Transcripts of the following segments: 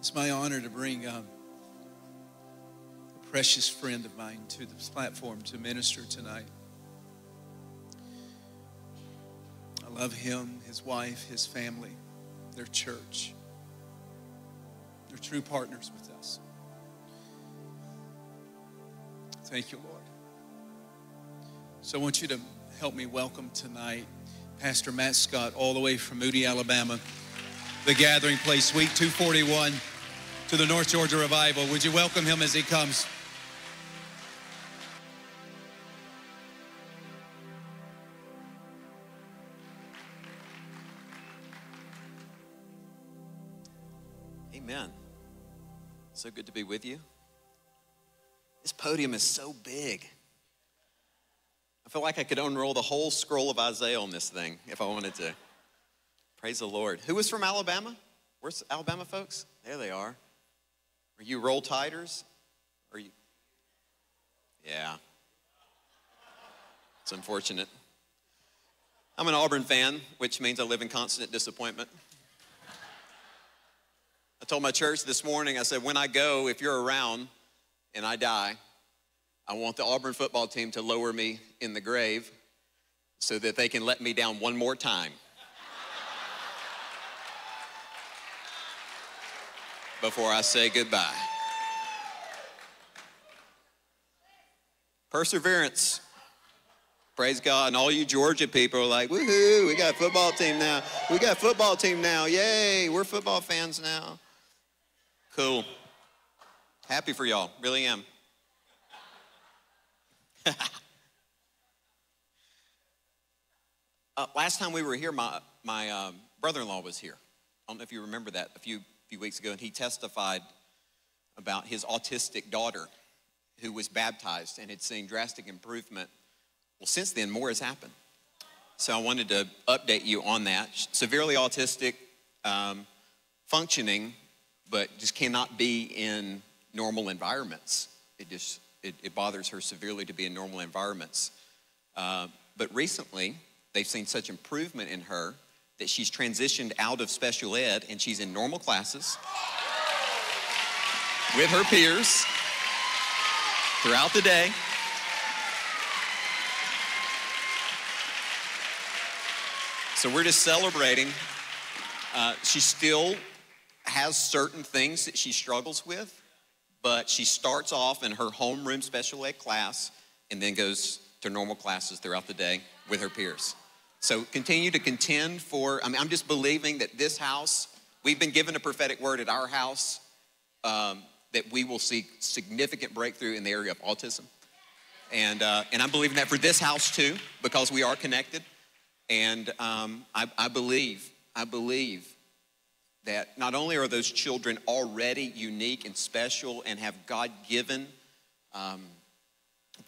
It's my honor to bring um, a precious friend of mine to this platform to minister tonight. I love him, his wife, his family, their church. They're true partners with us. Thank you, Lord. So I want you to help me welcome tonight Pastor Matt Scott, all the way from Moody, Alabama, the gathering place, Suite 241 to the North Georgia Revival. Would you welcome him as he comes? Amen. So good to be with you. This podium is so big. I feel like I could unroll the whole scroll of Isaiah on this thing if I wanted to. Praise the Lord. Who is from Alabama? Where's Alabama folks? There they are. Are you roll tiders? Are you? Yeah. It's unfortunate. I'm an Auburn fan, which means I live in constant disappointment. I told my church this morning, I said, when I go, if you're around and I die, I want the Auburn football team to lower me in the grave so that they can let me down one more time. Before I say goodbye. Perseverance. Praise God. And all you Georgia people are like, woohoo, we got football team now. We got football team now. Yay, we're football fans now. Cool. Happy for y'all. Really am. uh, last time we were here, my, my um, brother in law was here. I don't know if you remember that a few few weeks ago, and he testified about his autistic daughter who was baptized and had seen drastic improvement. Well, since then, more has happened. So I wanted to update you on that. Severely autistic, um, functioning, but just cannot be in normal environments. It just it, it bothers her severely to be in normal environments. Uh, but recently, they've seen such improvement in her that she's transitioned out of special ed and she's in normal classes with her peers throughout the day. So we're just celebrating. Uh, she still has certain things that she struggles with, but she starts off in her homeroom special ed class and then goes to normal classes throughout the day with her peers. So continue to contend for, I mean, I'm just believing that this house, we've been given a prophetic word at our house um, that we will see significant breakthrough in the area of autism. And, uh, and I'm believing that for this house too, because we are connected. And um, I, I believe, I believe that not only are those children already unique and special and have God given um,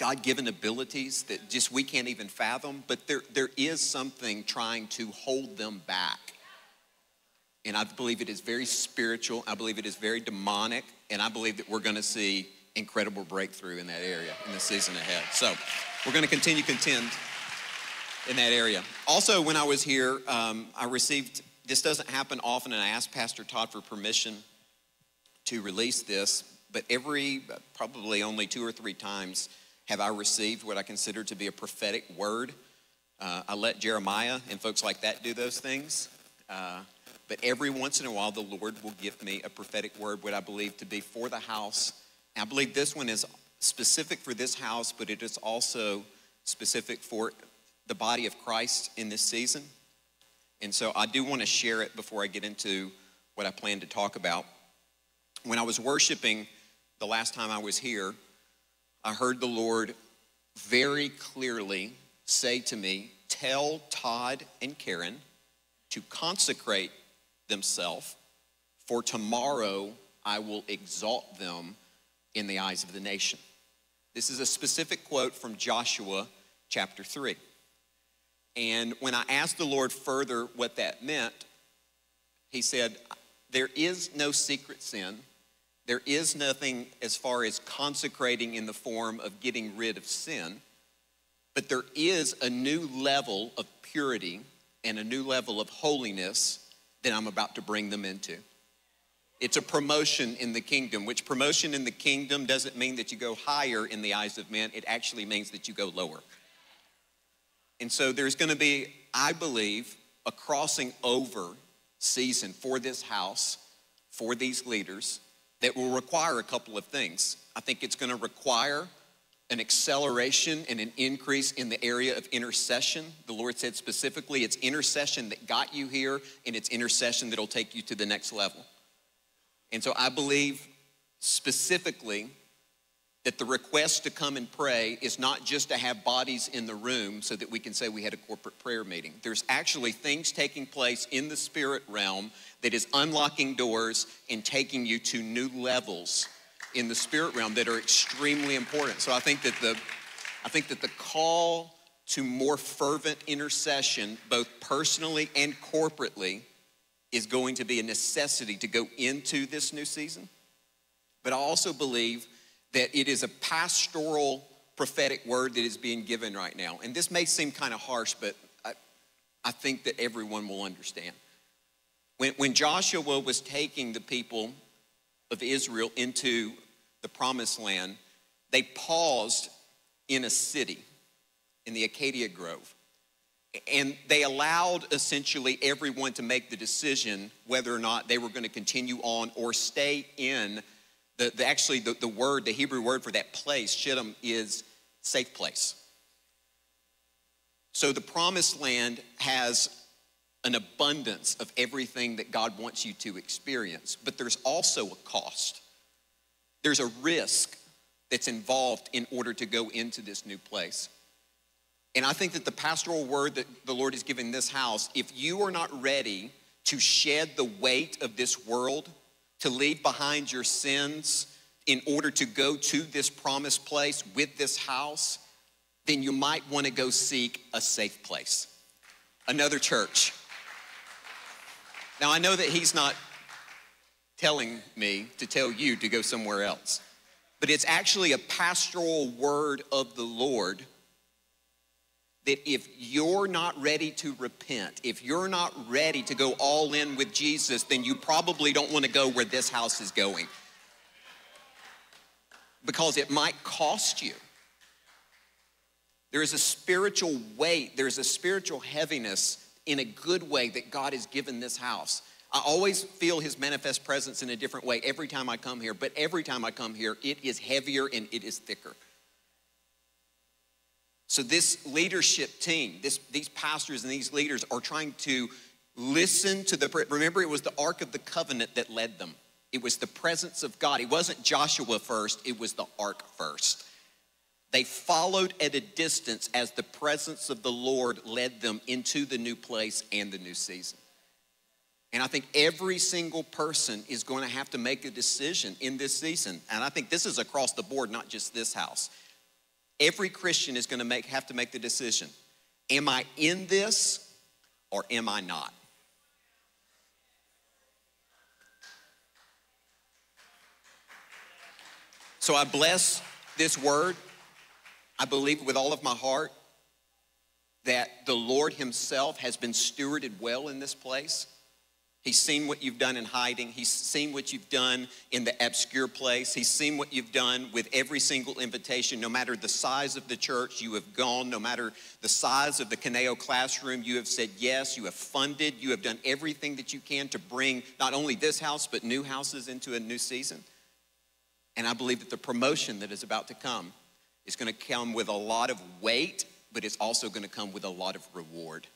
God given abilities that just we can't even fathom, but there, there is something trying to hold them back. And I believe it is very spiritual, I believe it is very demonic, and I believe that we're gonna see incredible breakthrough in that area in the season ahead. So we're gonna continue contend in that area. Also, when I was here, um, I received, this doesn't happen often, and I asked Pastor Todd for permission to release this, but every, probably only two or three times, have I received what I consider to be a prophetic word. Uh, I let Jeremiah and folks like that do those things. Uh, but every once in a while, the Lord will give me a prophetic word, what I believe to be for the house. And I believe this one is specific for this house, but it is also specific for the body of Christ in this season. And so I do want to share it before I get into what I plan to talk about. When I was worshiping the last time I was here, I heard the Lord very clearly say to me, Tell Todd and Karen to consecrate themselves, for tomorrow I will exalt them in the eyes of the nation. This is a specific quote from Joshua chapter 3. And when I asked the Lord further what that meant, he said, There is no secret sin there is nothing as far as consecrating in the form of getting rid of sin, but there is a new level of purity and a new level of holiness that I'm about to bring them into. It's a promotion in the kingdom, which promotion in the kingdom doesn't mean that you go higher in the eyes of men. It actually means that you go lower. And so there's going to be, I believe, a crossing over season for this house, for these leaders, that will require a couple of things. I think it's going to require an acceleration and an increase in the area of intercession. The Lord said specifically, it's intercession that got you here, and it's intercession that'll take you to the next level. And so I believe specifically that the request to come and pray is not just to have bodies in the room so that we can say we had a corporate prayer meeting. There's actually things taking place in the spirit realm that is unlocking doors and taking you to new levels in the spirit realm that are extremely important. So I think that the I think that the call to more fervent intercession both personally and corporately is going to be a necessity to go into this new season. But I also believe that it is a pastoral prophetic word that is being given right now. And this may seem kind of harsh, but I, I think that everyone will understand. When, when Joshua was taking the people of Israel into the promised land, they paused in a city, in the Acacia Grove. And they allowed essentially everyone to make the decision whether or not they were going to continue on or stay in the, the actually, the, the word, the Hebrew word for that place, Shittim, is safe place. So the promised land has an abundance of everything that God wants you to experience, but there's also a cost. There's a risk that's involved in order to go into this new place. And I think that the pastoral word that the Lord has given this house, if you are not ready to shed the weight of this world, to leave behind your sins in order to go to this promised place with this house, then you might want to go seek a safe place, another church. Now, I know that he's not telling me to tell you to go somewhere else, but it's actually a pastoral word of the Lord that if you're not ready to repent, if you're not ready to go all in with Jesus, then you probably don't want to go where this house is going. Because it might cost you. There is a spiritual weight, there's a spiritual heaviness in a good way that God has given this house. I always feel his manifest presence in a different way every time I come here, but every time I come here, it is heavier and it is thicker. So, this leadership team, this, these pastors and these leaders are trying to listen to the, remember, it was the Ark of the Covenant that led them. It was the presence of God. It wasn't Joshua first, it was the Ark first. They followed at a distance as the presence of the Lord led them into the new place and the new season. And I think every single person is going to have to make a decision in this season. And I think this is across the board, not just this house. Every Christian is going to make, have to make the decision Am I in this or am I not? So I bless this word. I believe with all of my heart that the Lord Himself has been stewarded well in this place. He's seen what you've done in hiding. He's seen what you've done in the obscure place. He's seen what you've done with every single invitation. No matter the size of the church, you have gone. No matter the size of the Caneo classroom, you have said yes. You have funded. You have done everything that you can to bring not only this house, but new houses into a new season. And I believe that the promotion that is about to come is going to come with a lot of weight, but it's also going to come with a lot of reward.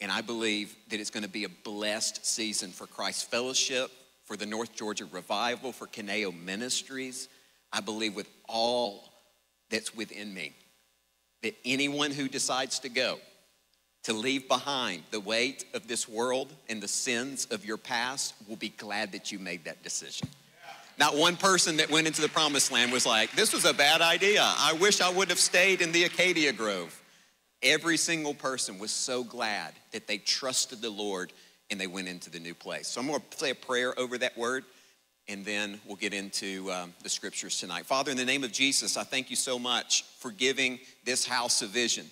And I believe that it's going to be a blessed season for Christ Fellowship, for the North Georgia Revival, for Caneo Ministries. I believe with all that's within me that anyone who decides to go, to leave behind the weight of this world and the sins of your past, will be glad that you made that decision. Not one person that went into the promised land was like, This was a bad idea. I wish I would have stayed in the Acacia Grove. Every single person was so glad that they trusted the Lord and they went into the new place. So I'm going to say a prayer over that word and then we'll get into um, the scriptures tonight. Father, in the name of Jesus, I thank you so much for giving this house a vision.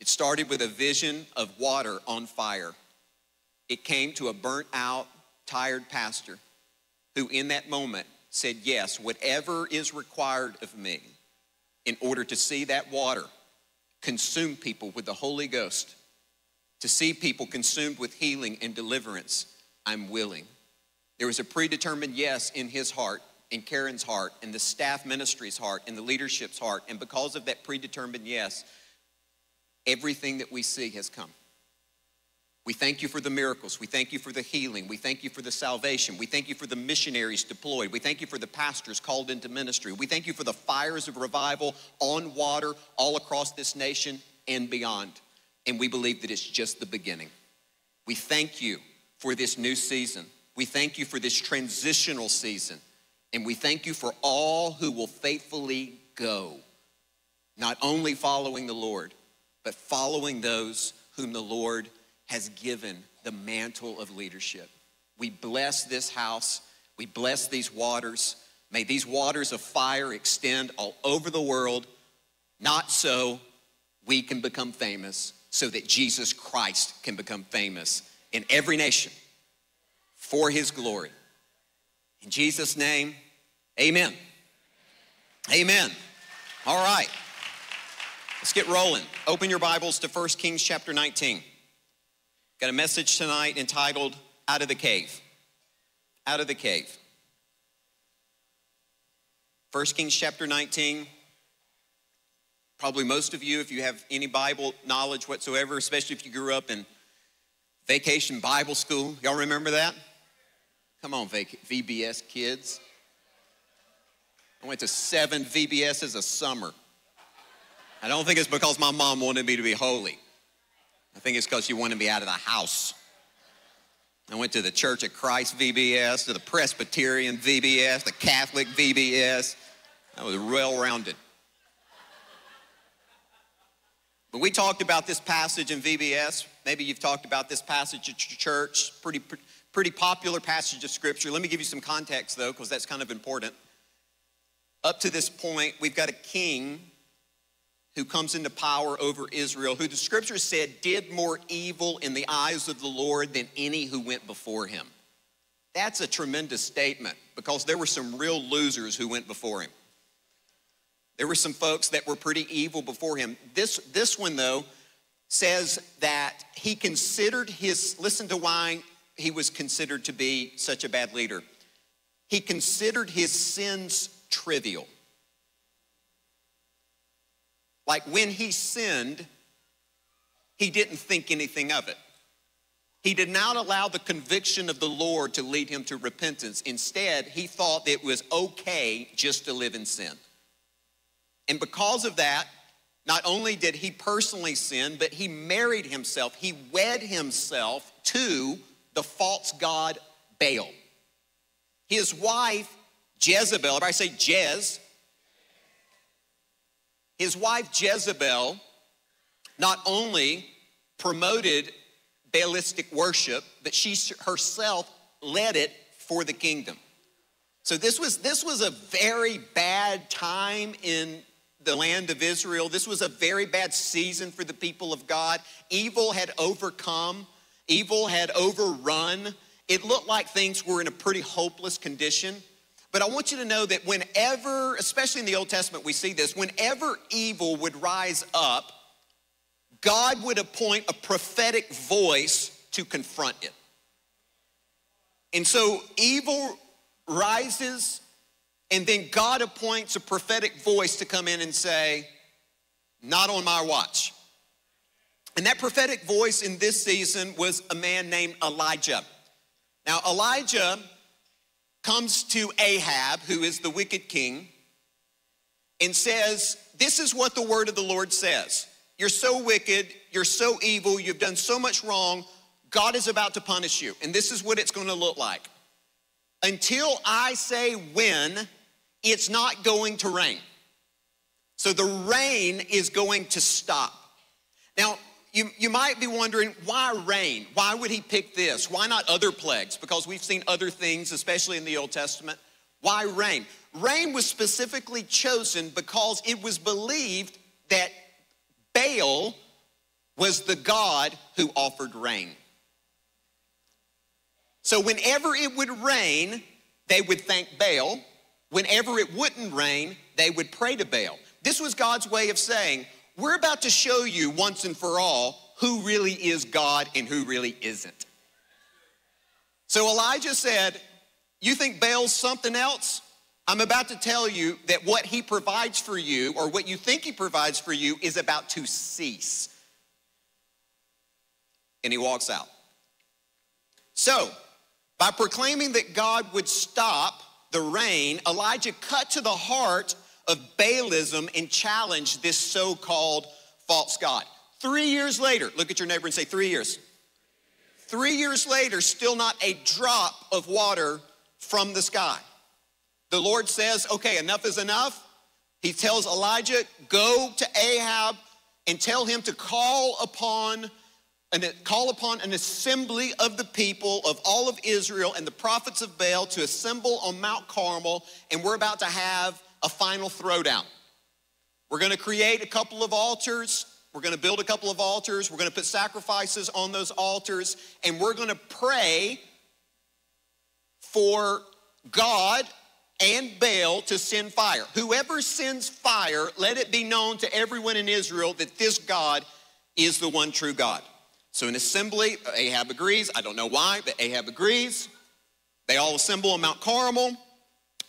It started with a vision of water on fire, it came to a burnt out, tired pastor who in that moment said, Yes, whatever is required of me in order to see that water consume people with the Holy Ghost, to see people consumed with healing and deliverance, I'm willing. There was a predetermined yes in his heart, in Karen's heart, in the staff ministry's heart, in the leadership's heart. And because of that predetermined yes, everything that we see has come. We thank you for the miracles. We thank you for the healing. We thank you for the salvation. We thank you for the missionaries deployed. We thank you for the pastors called into ministry. We thank you for the fires of revival on water all across this nation and beyond. And we believe that it's just the beginning. We thank you for this new season. We thank you for this transitional season. And we thank you for all who will faithfully go, not only following the Lord, but following those whom the Lord has given the mantle of leadership. We bless this house. We bless these waters. May these waters of fire extend all over the world, not so we can become famous, so that Jesus Christ can become famous in every nation for his glory. In Jesus' name, amen. Amen. All right. Let's get rolling. Open your Bibles to 1 Kings chapter 19. Got a message tonight entitled Out of the Cave. Out of the Cave. 1 Kings chapter 19. Probably most of you, if you have any Bible knowledge whatsoever, especially if you grew up in vacation Bible school, y'all remember that? Come on, VBS kids. I went to seven VBSs a summer. I don't think it's because my mom wanted me to be holy. I think it's because you wanted me out of the house. I went to the Church of Christ VBS, to the Presbyterian VBS, the Catholic VBS. I was well rounded. But we talked about this passage in VBS. Maybe you've talked about this passage at your church. Pretty, pretty popular passage of Scripture. Let me give you some context, though, because that's kind of important. Up to this point, we've got a king who comes into power over Israel, who the scripture said did more evil in the eyes of the Lord than any who went before him. That's a tremendous statement because there were some real losers who went before him. There were some folks that were pretty evil before him. This, this one, though, says that he considered his, listen to why he was considered to be such a bad leader. He considered his sins trivial. Like when he sinned, he didn't think anything of it. He did not allow the conviction of the Lord to lead him to repentance. Instead, he thought it was okay just to live in sin. And because of that, not only did he personally sin, but he married himself, he wed himself to the false god Baal. His wife, Jezebel, if I say Jez, his wife Jezebel not only promoted Baalistic worship, but she herself led it for the kingdom. So this was, this was a very bad time in the land of Israel. This was a very bad season for the people of God. Evil had overcome, evil had overrun. It looked like things were in a pretty hopeless condition. But I want you to know that whenever, especially in the Old Testament, we see this, whenever evil would rise up, God would appoint a prophetic voice to confront it. And so evil rises, and then God appoints a prophetic voice to come in and say, Not on my watch. And that prophetic voice in this season was a man named Elijah. Now, Elijah comes to Ahab, who is the wicked king, and says, This is what the word of the Lord says. You're so wicked, you're so evil, you've done so much wrong. God is about to punish you. And this is what it's going to look like. Until I say when, it's not going to rain. So the rain is going to stop. Now, you, you might be wondering why rain? Why would he pick this? Why not other plagues? Because we've seen other things, especially in the Old Testament. Why rain? Rain was specifically chosen because it was believed that Baal was the God who offered rain. So, whenever it would rain, they would thank Baal. Whenever it wouldn't rain, they would pray to Baal. This was God's way of saying, We're about to show you once and for all who really is God and who really isn't. So Elijah said, You think Baal's something else? I'm about to tell you that what he provides for you, or what you think he provides for you, is about to cease. And he walks out. So, by proclaiming that God would stop the rain, Elijah cut to the heart of Baalism and challenged this so called false God. Three years later, look at your neighbor and say, Three years. Three years later, still not a drop of water from the sky. The Lord says, Okay, enough is enough. He tells Elijah, Go to Ahab and tell him to call upon and call upon an assembly of the people of all of Israel and the prophets of Baal to assemble on Mount Carmel, and we're about to have a final throwdown. We're going to create a couple of altars. We're going to build a couple of altars. We're going to put sacrifices on those altars, and we're going to pray for God and Baal to send fire. Whoever sends fire, let it be known to everyone in Israel that this God is the one true God. So, an assembly, Ahab agrees. I don't know why, but Ahab agrees. They all assemble on Mount Carmel.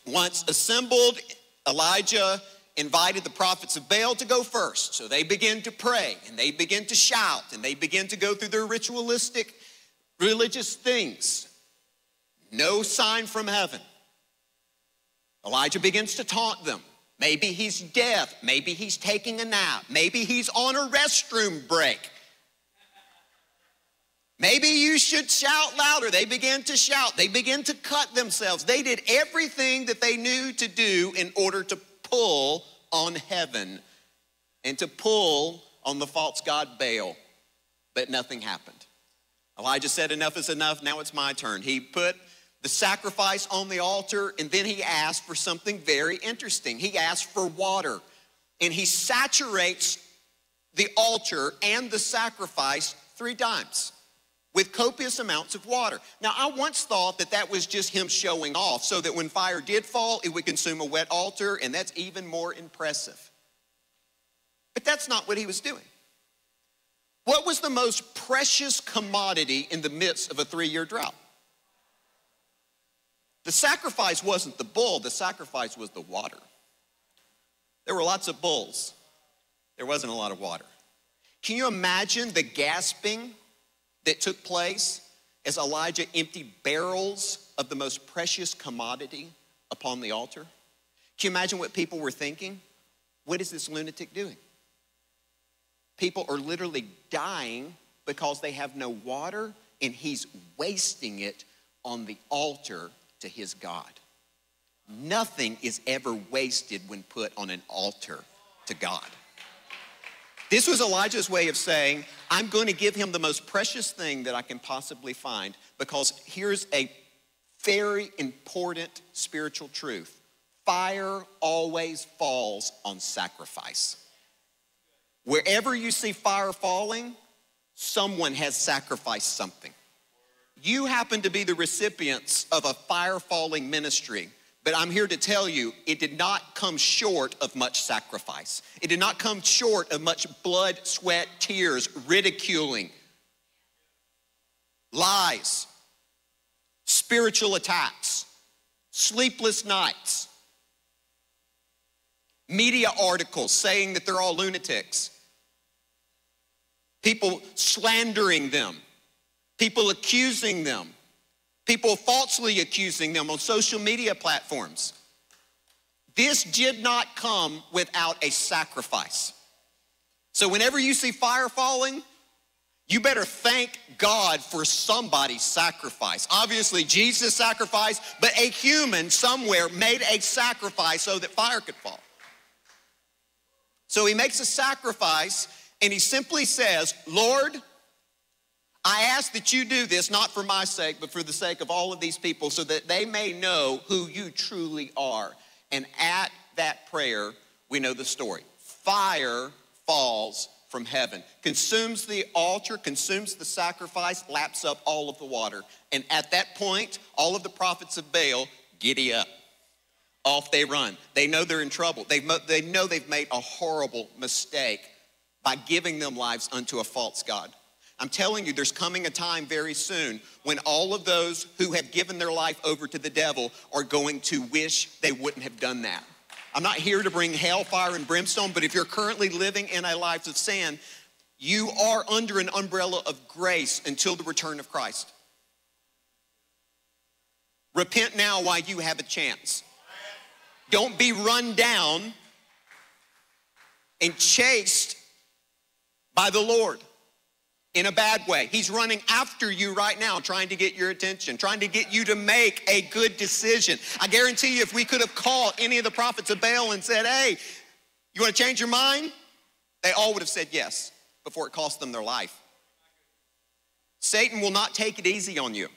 Once assembled, Elijah invited the prophets of Baal to go first. So they begin to pray and they begin to shout and they begin to go through their ritualistic religious things. No sign from heaven. Elijah begins to taunt them. Maybe he's deaf. Maybe he's taking a nap. Maybe he's on a restroom break. Maybe you should shout louder. They began to shout. They began to cut themselves. They did everything that they knew to do in order to pull on heaven and to pull on the false god Baal. But nothing happened. Elijah said, Enough is enough. Now it's my turn. He put the sacrifice on the altar and then he asked for something very interesting. He asked for water and he saturates the altar and the sacrifice three times with copious amounts of water. Now, I once thought that that was just him showing off so that when fire did fall, it would consume a wet altar, and that's even more impressive. But that's not what he was doing. What was the most precious commodity in the midst of a three year drought? The sacrifice wasn't the bull, the sacrifice was the water. There were lots of bulls, there wasn't a lot of water. Can you imagine the gasping that took place as Elijah emptied barrels of the most precious commodity upon the altar? Can you imagine what people were thinking? What is this lunatic doing? People are literally dying because they have no water and he's wasting it on the altar to his God. Nothing is ever wasted when put on an altar to God. This was Elijah's way of saying, I'm going to give him the most precious thing that I can possibly find because here's a very important spiritual truth fire always falls on sacrifice. Wherever you see fire falling, someone has sacrificed something. You happen to be the recipients of a fire falling ministry but I'm here to tell you, it did not come short of much sacrifice. It did not come short of much blood, sweat, tears, ridiculing, lies, spiritual attacks, sleepless nights, media articles saying that they're all lunatics, people slandering them, people accusing them people falsely accusing them on social media platforms. This did not come without a sacrifice. So, whenever you see fire falling, you better thank God for somebody's sacrifice. Obviously, Jesus sacrificed, but a human somewhere made a sacrifice so that fire could fall. So he makes a sacrifice and he simply says, Lord, I ask that you do this not for my sake, but for the sake of all of these people so that they may know who you truly are. And at that prayer, we know the story. Fire falls from heaven, consumes the altar, consumes the sacrifice, laps up all of the water. And at that point, all of the prophets of Baal giddy up. Off they run. They know they're in trouble. They, they know they've made a horrible mistake by giving them lives unto a false God. I'm telling you, there's coming a time very soon when all of those who have given their life over to the devil are going to wish they wouldn't have done that. I'm not here to bring hellfire and brimstone, but if you're currently living in a life of sin, you are under an umbrella of grace until the return of Christ. Repent now while you have a chance. Don't be run down and chased by the Lord in a bad way. He's running after you right now, trying to get your attention, trying to get you to make a good decision. I guarantee you, if we could have called any of the prophets of Baal and said, hey, you want to change your mind? They all would have said yes before it cost them their life. Satan will not take it easy on you.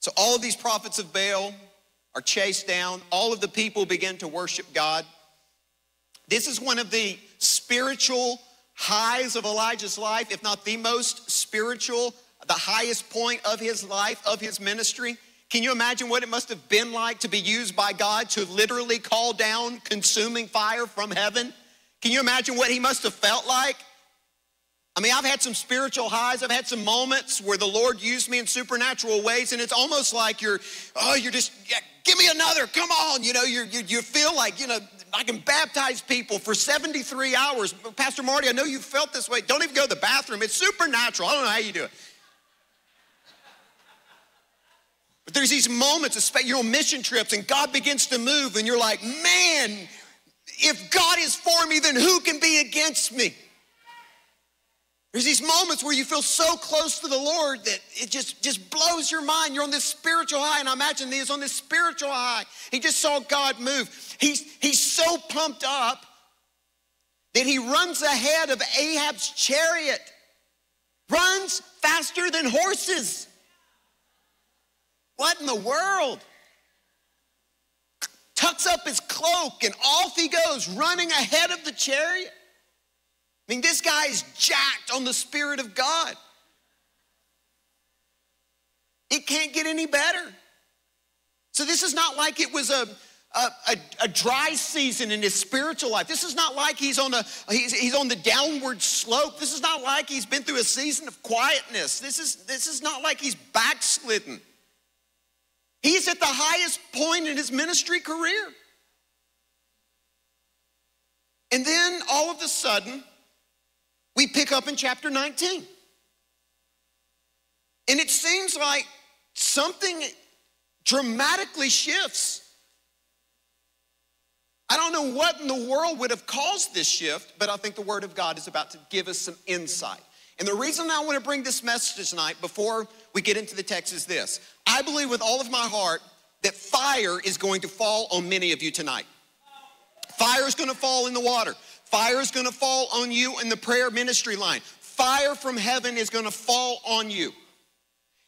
So, all of these prophets of Baal are chased down. All of the people begin to worship God. This is one of the spiritual highs of Elijah's life, if not the most spiritual, the highest point of his life, of his ministry. Can you imagine what it must have been like to be used by God to literally call down consuming fire from heaven? Can you imagine what he must have felt like? I mean, I've had some spiritual highs. I've had some moments where the Lord used me in supernatural ways, and it's almost like you're, oh, you're just, yeah, give me another, come on. You know, you you feel like, you know, I can baptize people for 73 hours. Pastor Marty, I know you felt this way. Don't even go to the bathroom. It's supernatural. I don't know how you do it. But there's these moments, you're on mission trips, and God begins to move, and you're like, man, if God is for me, then who can be against me? There's these moments where you feel so close to the Lord that it just, just blows your mind. You're on this spiritual high, and I imagine he is on this spiritual high. He just saw God move. He's, he's so pumped up that he runs ahead of Ahab's chariot, runs faster than horses. What in the world? Tucks up his cloak and off he goes, running ahead of the chariot. I mean, this guy is jacked on the Spirit of God. It can't get any better. So, this is not like it was a, a, a, a, dry season in his spiritual life. This is not like he's on, a, he's, he's on the downward slope. This is not like he's been through a season of quietness. This is, this is not like he's backslidden. He's at the highest point in his ministry career. And then all of a sudden, we pick up in chapter 19. And it seems like something dramatically shifts. I don't know what in the world would have caused this shift, but I think the Word of God is about to give us some insight. And the reason I want to bring this message tonight before we get into the text is this I believe with all of my heart that fire is going to fall on many of you tonight. Fire is going to fall in the water. Fire is going to fall on you in the prayer ministry line. Fire from heaven is going to fall on you.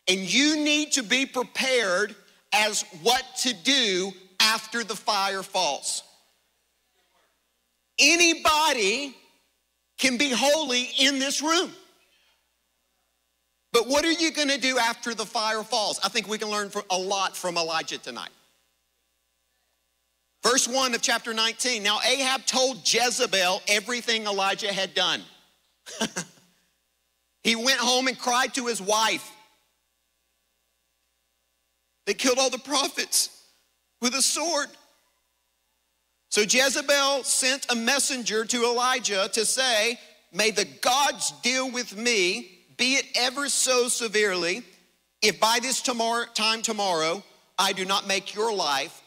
And you need to be prepared as what to do after the fire falls. Anybody can be holy in this room. But what are you going to do after the fire falls? I think we can learn a lot from Elijah tonight. Verse 1 of chapter 19. Now Ahab told Jezebel everything Elijah had done. he went home and cried to his wife. They killed all the prophets with a sword. So Jezebel sent a messenger to Elijah to say, May the gods deal with me, be it ever so severely, if by this tomorrow, time tomorrow I do not make your life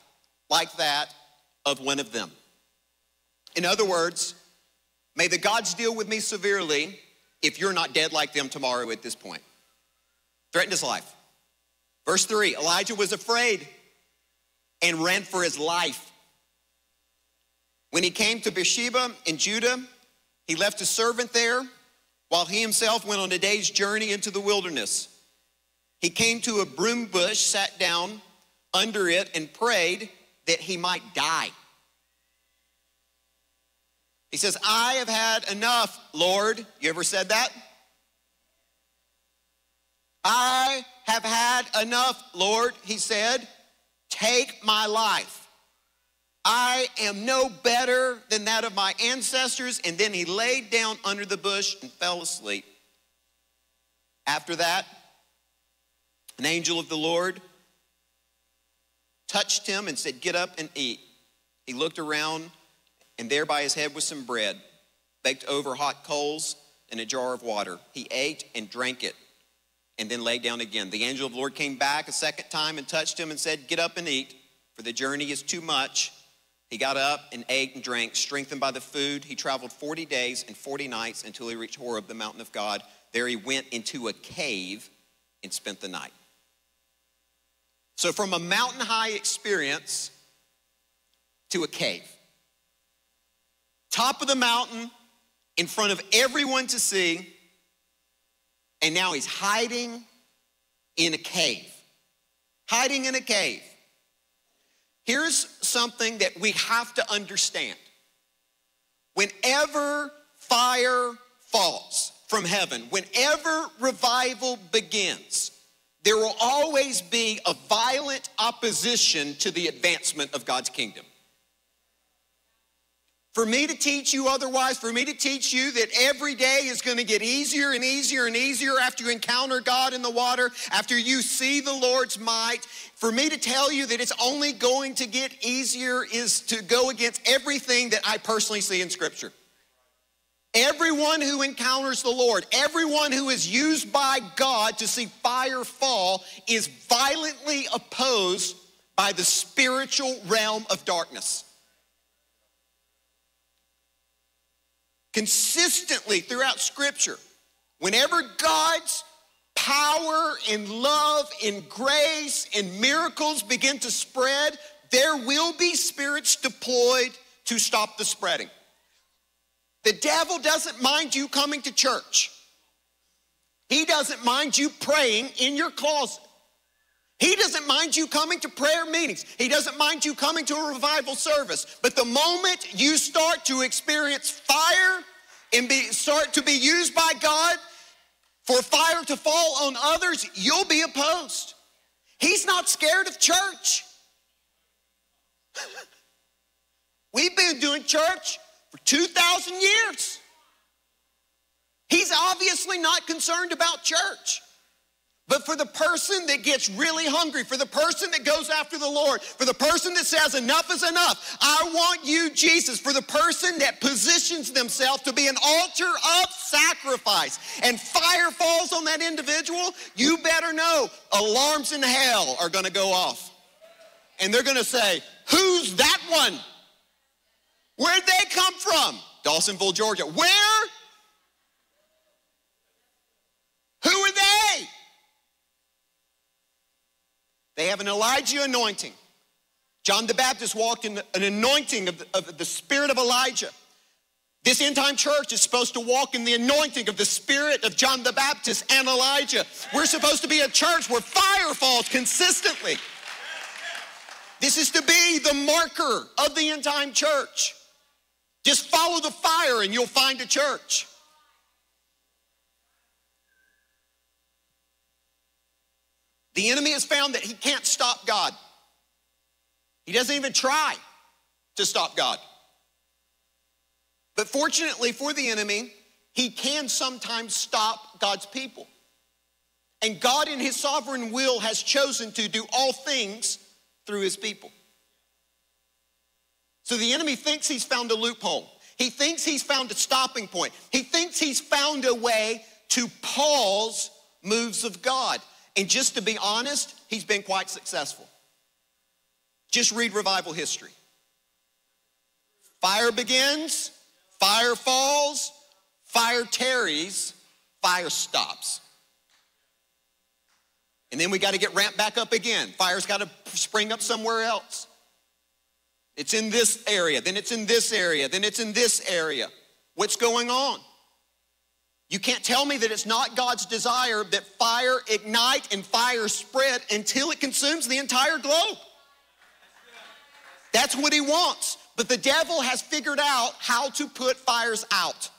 like that of one of them. In other words, may the gods deal with me severely if you're not dead like them tomorrow at this point. Threatened his life. Verse 3 Elijah was afraid and ran for his life. When he came to Beersheba in Judah, he left a servant there while he himself went on a day's journey into the wilderness. He came to a broom bush, sat down under it, and prayed that he might die. He says, I have had enough, Lord. You ever said that? I have had enough, Lord, he said. Take my life. I am no better than that of my ancestors. And then he laid down under the bush and fell asleep. After that, an angel of the Lord touched him and said, Get up and eat. He looked around, and there by his head was some bread, baked over hot coals, and a jar of water. He ate and drank it, and then lay down again. The angel of the Lord came back a second time and touched him and said, Get up and eat, for the journey is too much. He got up and ate and drank, strengthened by the food. He traveled 40 days and 40 nights until he reached Horeb, the mountain of God. There he went into a cave and spent the night. So, from a mountain high experience to a cave, top of the mountain, in front of everyone to see, and now he's hiding in a cave. Hiding in a cave. Here's something that we have to understand. Whenever fire falls from heaven, whenever revival begins, there will always be a violent opposition to the advancement of God's kingdom. For me to teach you otherwise, for me to teach you that every day is going to get easier and easier and easier after you encounter God in the water, after you see the Lord's might, for me to tell you that it's only going to get easier is to go against everything that I personally see in Scripture. Everyone who encounters the Lord, everyone who is used by God to see fire fall, is violently opposed by the spiritual realm of darkness. consistently throughout Scripture, whenever God's power and love and grace and miracles begin to spread, there will be spirits deployed to stop the spreading. The devil doesn't mind you coming to church. He doesn't mind you praying in your closet. He doesn't mind you coming to prayer meetings. He doesn't mind you coming to a revival service. But the moment you start to experience fire and be, start to be used by God for fire to fall on others, you'll be opposed. He's not scared of church. We've been doing church for 2,000 years. He's obviously not concerned about church. But for the person that gets really hungry, for the person that goes after the Lord, for the person that says, enough is enough, I want you, Jesus, for the person that positions themselves to be an altar of sacrifice and fire falls on that individual, you better know alarms in hell are gonna go off. And they're gonna say, Who's that one? Where'd they come from? Dawsonville, Georgia. Where? Who are they? They have an Elijah anointing. John the Baptist walked in an anointing of the, of the spirit of Elijah. This end time church is supposed to walk in the anointing of the spirit of John the Baptist and Elijah. We're supposed to be a church where fire falls consistently. This is to be the marker of the end time church. Just follow the fire and you'll find a church. The enemy has found that he can't stop God. He doesn't even try to stop God. But fortunately for the enemy, he can sometimes stop God's people. And God, in his sovereign will, has chosen to do all things through his people. So the enemy thinks he's found a loophole. He thinks he's found a stopping point. He thinks he's found a way to pause moves of God. And just to be honest, he's been quite successful. Just read revival history. Fire begins, fire falls, fire tarries, fire stops. And then we got to get ramped back up again. Fire's got to spring up somewhere else. It's in this area, then it's in this area, then it's in this area. What's going on? You can't tell me that it's not God's desire that fire ignite and fire spread until it consumes the entire globe. That's what he wants. But the devil has figured out how to put fires out,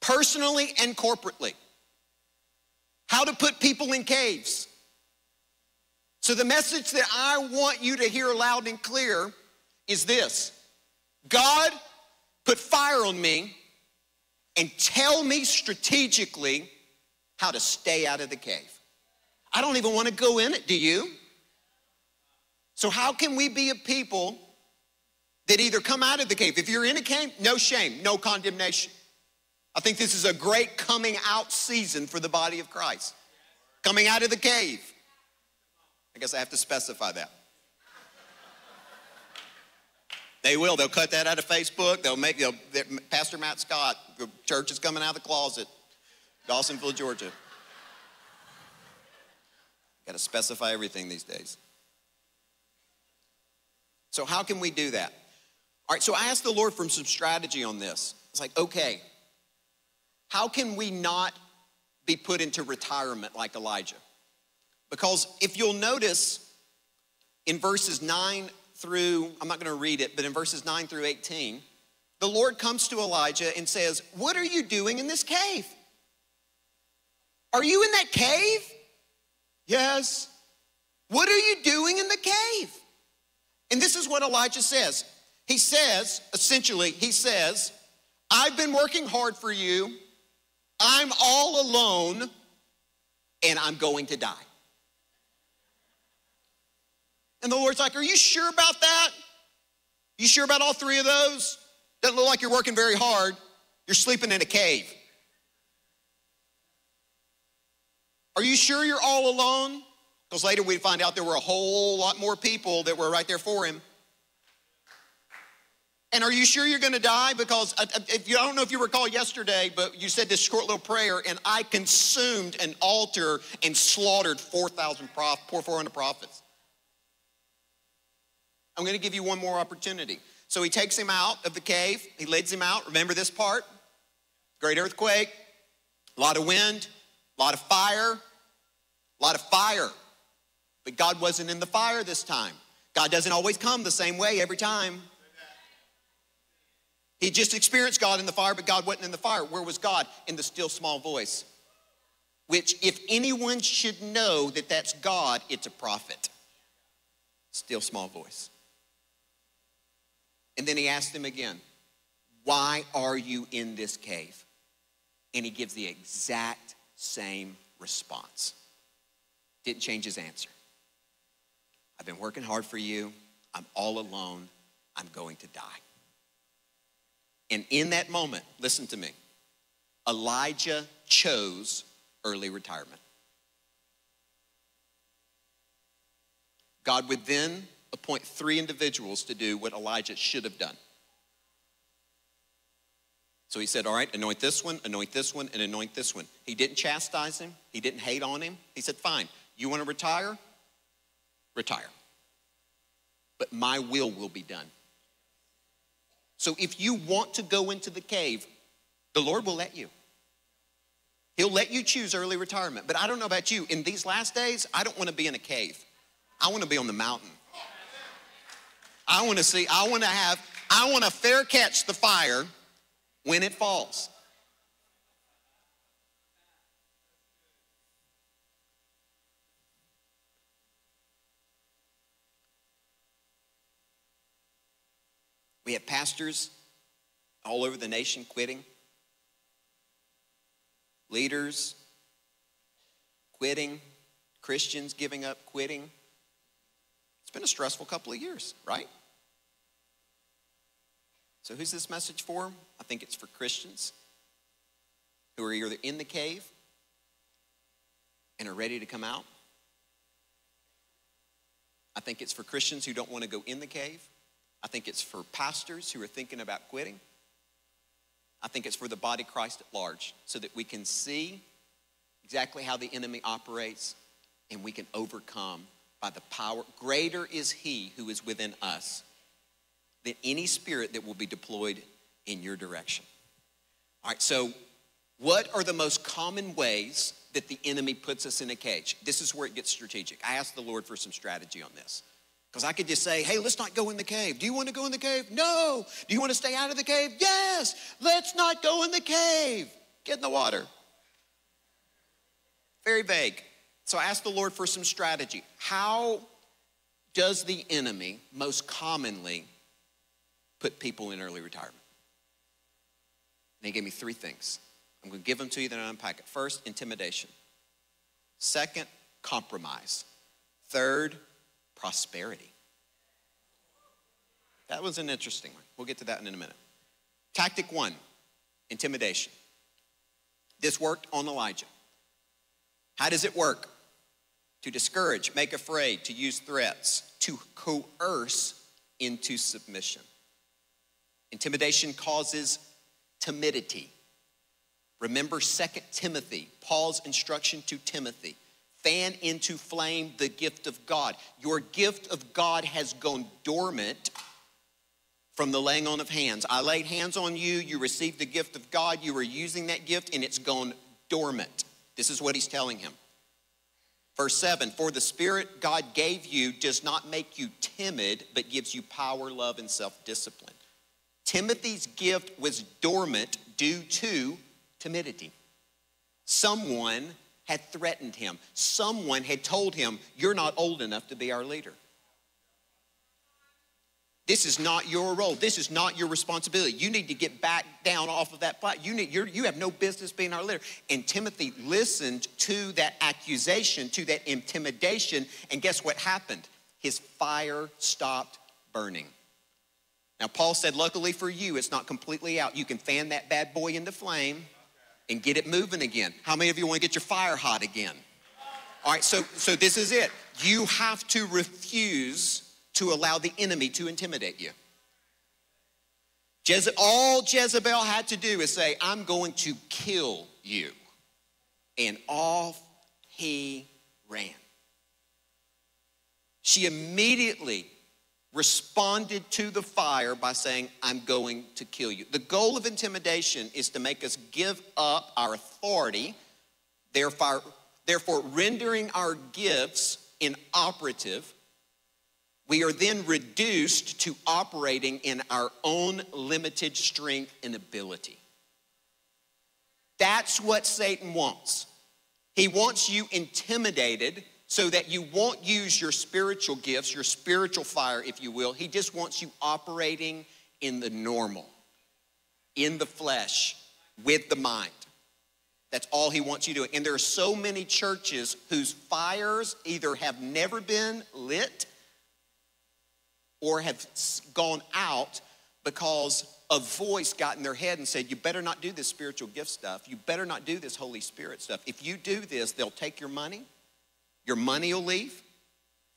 personally and corporately. How to put people in caves. So, the message that I want you to hear loud and clear is this God put fire on me and tell me strategically how to stay out of the cave. I don't even want to go in it, do you? So, how can we be a people that either come out of the cave? If you're in a cave, no shame, no condemnation. I think this is a great coming out season for the body of Christ. Coming out of the cave. I guess I have to specify that. They will. They'll cut that out of Facebook. They'll make, they'll, Pastor Matt Scott, the church is coming out of the closet, Dawsonville, Georgia. Got to specify everything these days. So, how can we do that? All right, so I asked the Lord for some strategy on this. It's like, okay, how can we not be put into retirement like Elijah? Because if you'll notice in verses 9 through, I'm not going to read it, but in verses 9 through 18, the Lord comes to Elijah and says, What are you doing in this cave? Are you in that cave? Yes. What are you doing in the cave? And this is what Elijah says. He says, essentially, he says, I've been working hard for you. I'm all alone and I'm going to die. And the Lord's like, Are you sure about that? You sure about all three of those? Doesn't look like you're working very hard. You're sleeping in a cave. Are you sure you're all alone? Because later we'd find out there were a whole lot more people that were right there for him. And are you sure you're going to die? Because uh, uh, if you, I don't know if you recall yesterday, but you said this short little prayer, and I consumed an altar and slaughtered 4,000 prof, 400 prophets. I'm going to give you one more opportunity. So he takes him out of the cave. He leads him out. Remember this part? Great earthquake, a lot of wind, a lot of fire, a lot of fire. But God wasn't in the fire this time. God doesn't always come the same way every time. He just experienced God in the fire, but God wasn't in the fire. Where was God? In the still small voice. Which, if anyone should know that that's God, it's a prophet. Still small voice. And then he asked him again, Why are you in this cave? And he gives the exact same response. Didn't change his answer. I've been working hard for you. I'm all alone. I'm going to die. And in that moment, listen to me, Elijah chose early retirement. God would then appoint three individuals to do what Elijah should have done. So he said, All right, anoint this one, anoint this one, and anoint this one. He didn't chastise him, he didn't hate on him. He said, Fine, you want to retire? Retire. But my will will be done. So if you want to go into the cave, the Lord will let you. He'll let you choose early retirement. But I don't know about you. In these last days, I don't want to be in a cave. I want to be on the mountain. I want to see, I want to have, I want to fair catch the fire when it falls. We have pastors all over the nation quitting, leaders quitting, Christians giving up quitting. It's been a stressful couple of years, right? So, who's this message for? I think it's for Christians who are either in the cave and are ready to come out. I think it's for Christians who don't want to go in the cave I think it's for pastors who are thinking about quitting. I think it's for the body Christ at large so that we can see exactly how the enemy operates and we can overcome by the power. Greater is he who is within us than any spirit that will be deployed in your direction. All right, so what are the most common ways that the enemy puts us in a cage? This is where it gets strategic. I asked the Lord for some strategy on this. Because I could just say, hey, let's not go in the cave. Do you want to go in the cave? No. Do you want to stay out of the cave? Yes. Let's not go in the cave. Get in the water. Very vague. So I asked the Lord for some strategy. How does the enemy most commonly put people in early retirement? And he gave me three things. I'm going to give them to you, then I unpack it. First, intimidation. Second, compromise. Third, prosperity. That was an interesting one. We'll get to that in a minute. Tactic one intimidation. This worked on Elijah. How does it work? To discourage, make afraid, to use threats, to coerce into submission. Intimidation causes timidity. Remember 2 Timothy, Paul's instruction to Timothy fan into flame the gift of God. Your gift of God has gone dormant from the laying on of hands. I laid hands on you, you received the gift of God, you were using that gift, and it's gone dormant. This is what he's telling him. Verse 7 For the Spirit God gave you does not make you timid, but gives you power, love, and self discipline. Timothy's gift was dormant due to timidity. Someone had threatened him, someone had told him, You're not old enough to be our leader. This is not your role. This is not your responsibility. You need to get back down off of that fight. You, need, you have no business being our leader. And Timothy listened to that accusation, to that intimidation, and guess what happened? His fire stopped burning. Now, Paul said, luckily for you, it's not completely out. You can fan that bad boy into flame and get it moving again. How many of you want to get your fire hot again? All right, so, so this is it. You have to refuse to allow the enemy to intimidate you. Jeze- all Jezebel had to do is say, I'm going to kill you. And off he ran. She immediately responded to the fire by saying, I'm going to kill you. The goal of intimidation is to make us give up our authority, therefore, therefore rendering our gifts inoperative we are then reduced to operating in our own limited strength and ability. That's what Satan wants. He wants you intimidated so that you won't use your spiritual gifts, your spiritual fire, if you will. He just wants you operating in the normal, in the flesh, with the mind. That's all he wants you doing. And there are so many churches whose fires either have never been lit or have gone out because a voice got in their head and said, You better not do this spiritual gift stuff. You better not do this Holy Spirit stuff. If you do this, they'll take your money, your money will leave.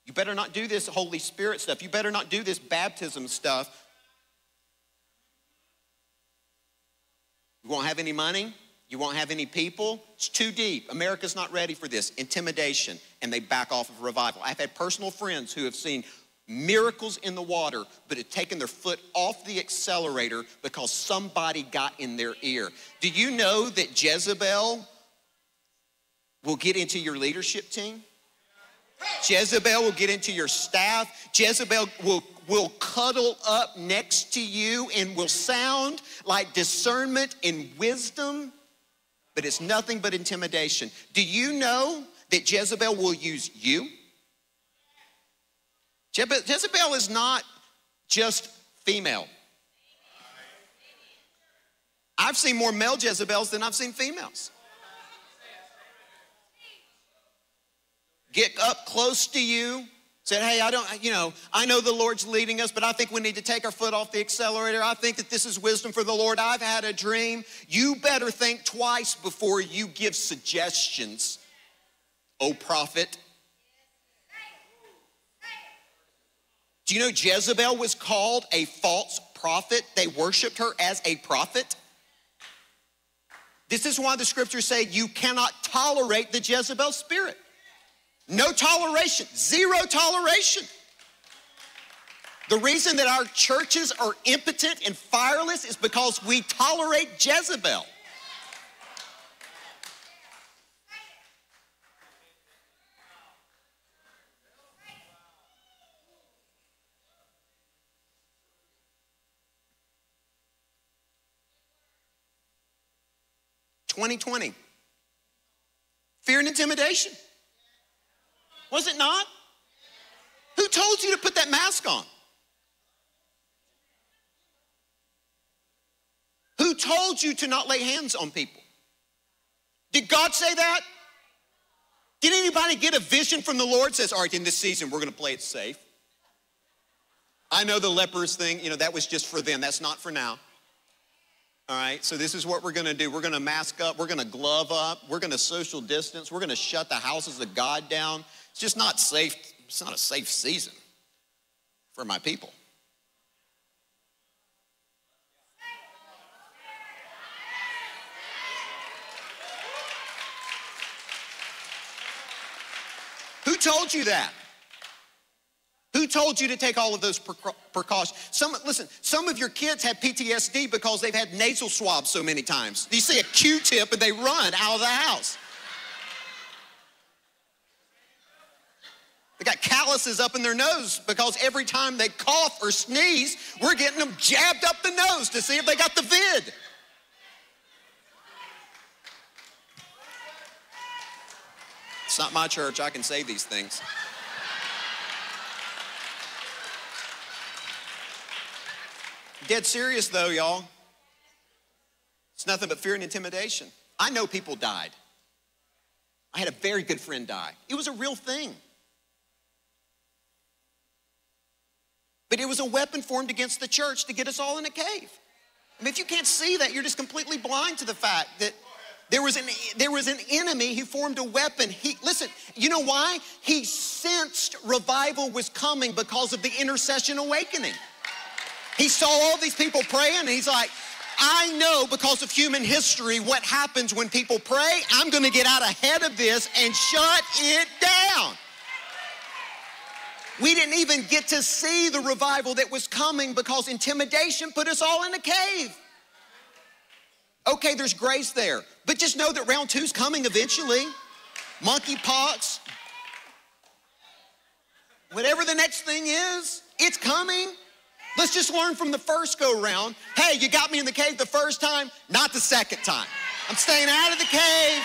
You better not do this Holy Spirit stuff. You better not do this baptism stuff. You won't have any money. You won't have any people. It's too deep. America's not ready for this. Intimidation. And they back off of revival. I've had personal friends who have seen miracles in the water, but had taken their foot off the accelerator because somebody got in their ear. Do you know that Jezebel will get into your leadership team? Jezebel will get into your staff. Jezebel will, will cuddle up next to you and will sound like discernment and wisdom, but it's nothing but intimidation. Do you know that Jezebel will use you? Jezebel is not just female. I've seen more male Jezebels than I've seen females. Get up close to you, said, Hey, I don't, you know, I know the Lord's leading us, but I think we need to take our foot off the accelerator. I think that this is wisdom for the Lord. I've had a dream. You better think twice before you give suggestions, oh prophet. Do you know Jezebel was called a false prophet? They worshiped her as a prophet. This is why the scriptures say you cannot tolerate the Jezebel spirit. No toleration, zero toleration. The reason that our churches are impotent and fireless is because we tolerate Jezebel. 2020. Fear and intimidation. Was it not? Who told you to put that mask on? Who told you to not lay hands on people? Did God say that? Did anybody get a vision from the Lord says, all right, in this season, we're gonna play it safe? I know the lepers thing, you know, that was just for them. That's not for now. All right, so this is what we're gonna do. We're gonna mask up, we're gonna glove up, we're gonna social distance, we're gonna shut the houses of God down. It's just not safe, it's not a safe season for my people. Who told you that? Who told you to take all of those precautions? Some, listen, some of your kids have PTSD because they've had nasal swabs so many times. You see a Q-tip and they run out of the house. They got calluses up in their nose because every time they cough or sneeze, we're getting them jabbed up the nose to see if they got the vid. It's not my church, I can say these things. Dead serious though, y'all. It's nothing but fear and intimidation. I know people died. I had a very good friend die. It was a real thing. But it was a weapon formed against the church to get us all in a cave. I mean, if you can't see that, you're just completely blind to the fact that there was an, there was an enemy who formed a weapon. He, listen, you know why? He sensed revival was coming because of the intercession awakening. He saw all these people praying, and he's like, I know because of human history what happens when people pray. I'm going to get out ahead of this and shut it down. We didn't even get to see the revival that was coming because intimidation put us all in a cave. Okay, there's grace there, but just know that round two's coming eventually. Monkeypox, whatever the next thing is, it's coming. Let's just learn from the first go round. Hey, you got me in the cave the first time, not the second time. I'm staying out of the cave.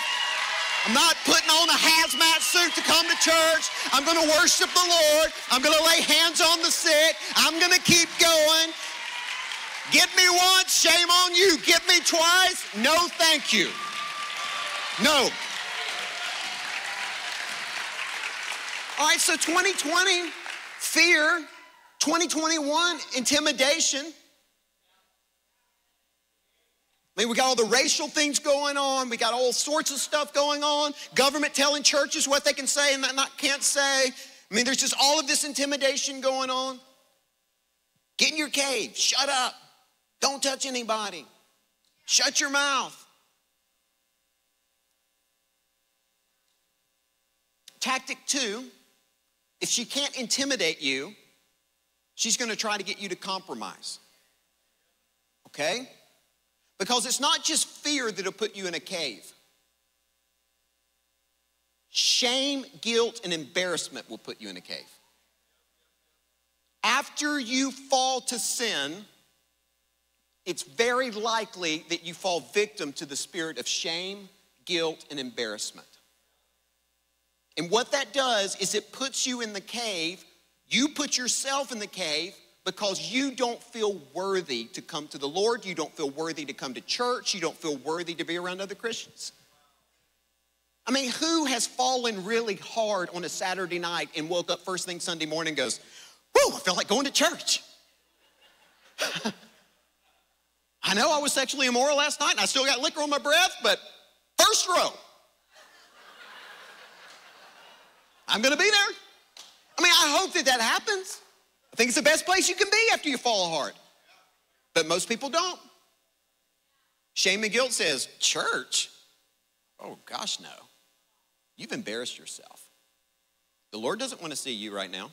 I'm not putting on a hazmat suit to come to church. I'm going to worship the Lord. I'm going to lay hands on the sick. I'm going to keep going. Get me once, shame on you. Get me twice, no thank you. No. All right, so 2020, fear. 2021, intimidation. I mean, we got all the racial things going on. We got all sorts of stuff going on. Government telling churches what they can say and not can't say. I mean, there's just all of this intimidation going on. Get in your cave. Shut up. Don't touch anybody. Shut your mouth. Tactic two if she can't intimidate you, she's going to try to get you to compromise. Okay? Because it's not just fear that'll put you in a cave. Shame, guilt, and embarrassment will put you in a cave. After you fall to sin, it's very likely that you fall victim to the spirit of shame, guilt, and embarrassment. And what that does is it puts you in the cave. You put yourself in the cave because you don't feel worthy to come to the Lord. You don't feel worthy to come to church. You don't feel worthy to be around other Christians. I mean, who has fallen really hard on a Saturday night and woke up first thing Sunday morning and goes, Whoa, I feel like going to church? I know I was sexually immoral last night and I still got liquor on my breath, but first row. I'm gonna be there. I mean, I hope that that happens. I think it's the best place you can be after you fall hard. But most people don't. Shame and guilt says, Church? Oh, gosh, no. You've embarrassed yourself. The Lord doesn't want to see you right now.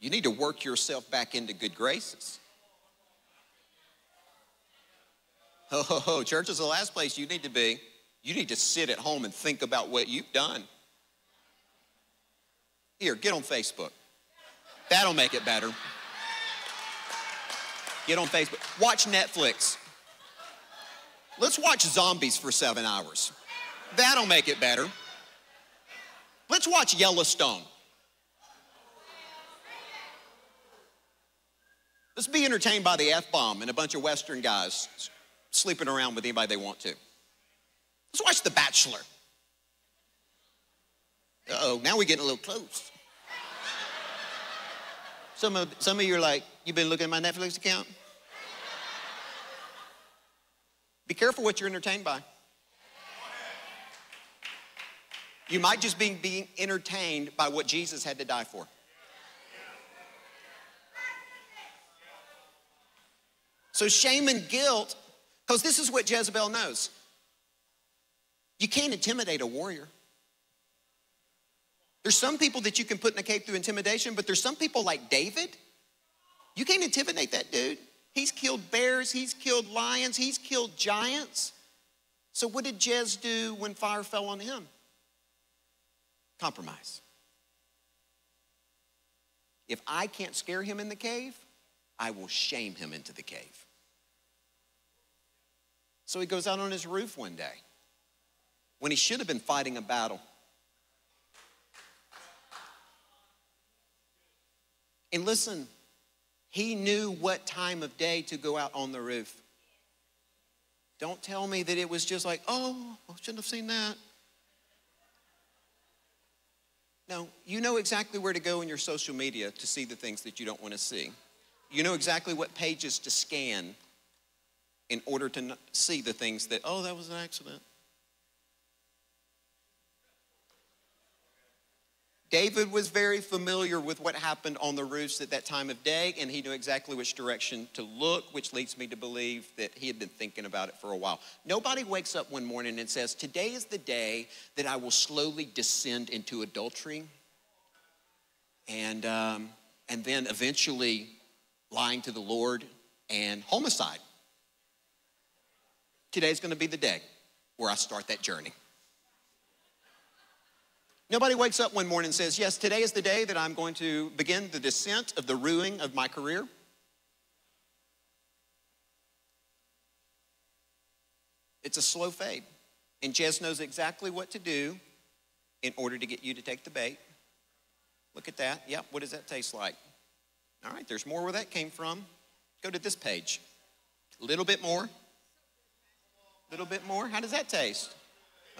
You need to work yourself back into good graces. Ho, ho, ho. Church is the last place you need to be. You need to sit at home and think about what you've done. Here, get on Facebook. That'll make it better. Get on Facebook. Watch Netflix. Let's watch zombies for seven hours. That'll make it better. let's watch Yellowstone. Let's be entertained by the F bomb and a bunch of Western guys sleeping around with anybody they want to. Let's watch The Bachelor. Oh, now we're getting a little close. Some of, some of you are like, you've been looking at my Netflix account? Be careful what you're entertained by. You might just be being entertained by what Jesus had to die for. So, shame and guilt, because this is what Jezebel knows. You can't intimidate a warrior. There's some people that you can put in a cave through intimidation, but there's some people like David. You can't intimidate that dude. He's killed bears, he's killed lions, he's killed giants. So, what did Jez do when fire fell on him? Compromise. If I can't scare him in the cave, I will shame him into the cave. So he goes out on his roof one day when he should have been fighting a battle. And listen, he knew what time of day to go out on the roof. Don't tell me that it was just like, oh, I shouldn't have seen that. No, you know exactly where to go in your social media to see the things that you don't want to see. You know exactly what pages to scan in order to see the things that, oh, that was an accident. David was very familiar with what happened on the roofs at that time of day, and he knew exactly which direction to look, which leads me to believe that he had been thinking about it for a while. Nobody wakes up one morning and says, Today is the day that I will slowly descend into adultery and, um, and then eventually lying to the Lord and homicide. Today's gonna be the day where I start that journey. Nobody wakes up one morning and says, Yes, today is the day that I'm going to begin the descent of the ruining of my career. It's a slow fade. And Jez knows exactly what to do in order to get you to take the bait. Look at that. Yep, what does that taste like? All right, there's more where that came from. Go to this page. A little bit more. A little bit more. How does that taste?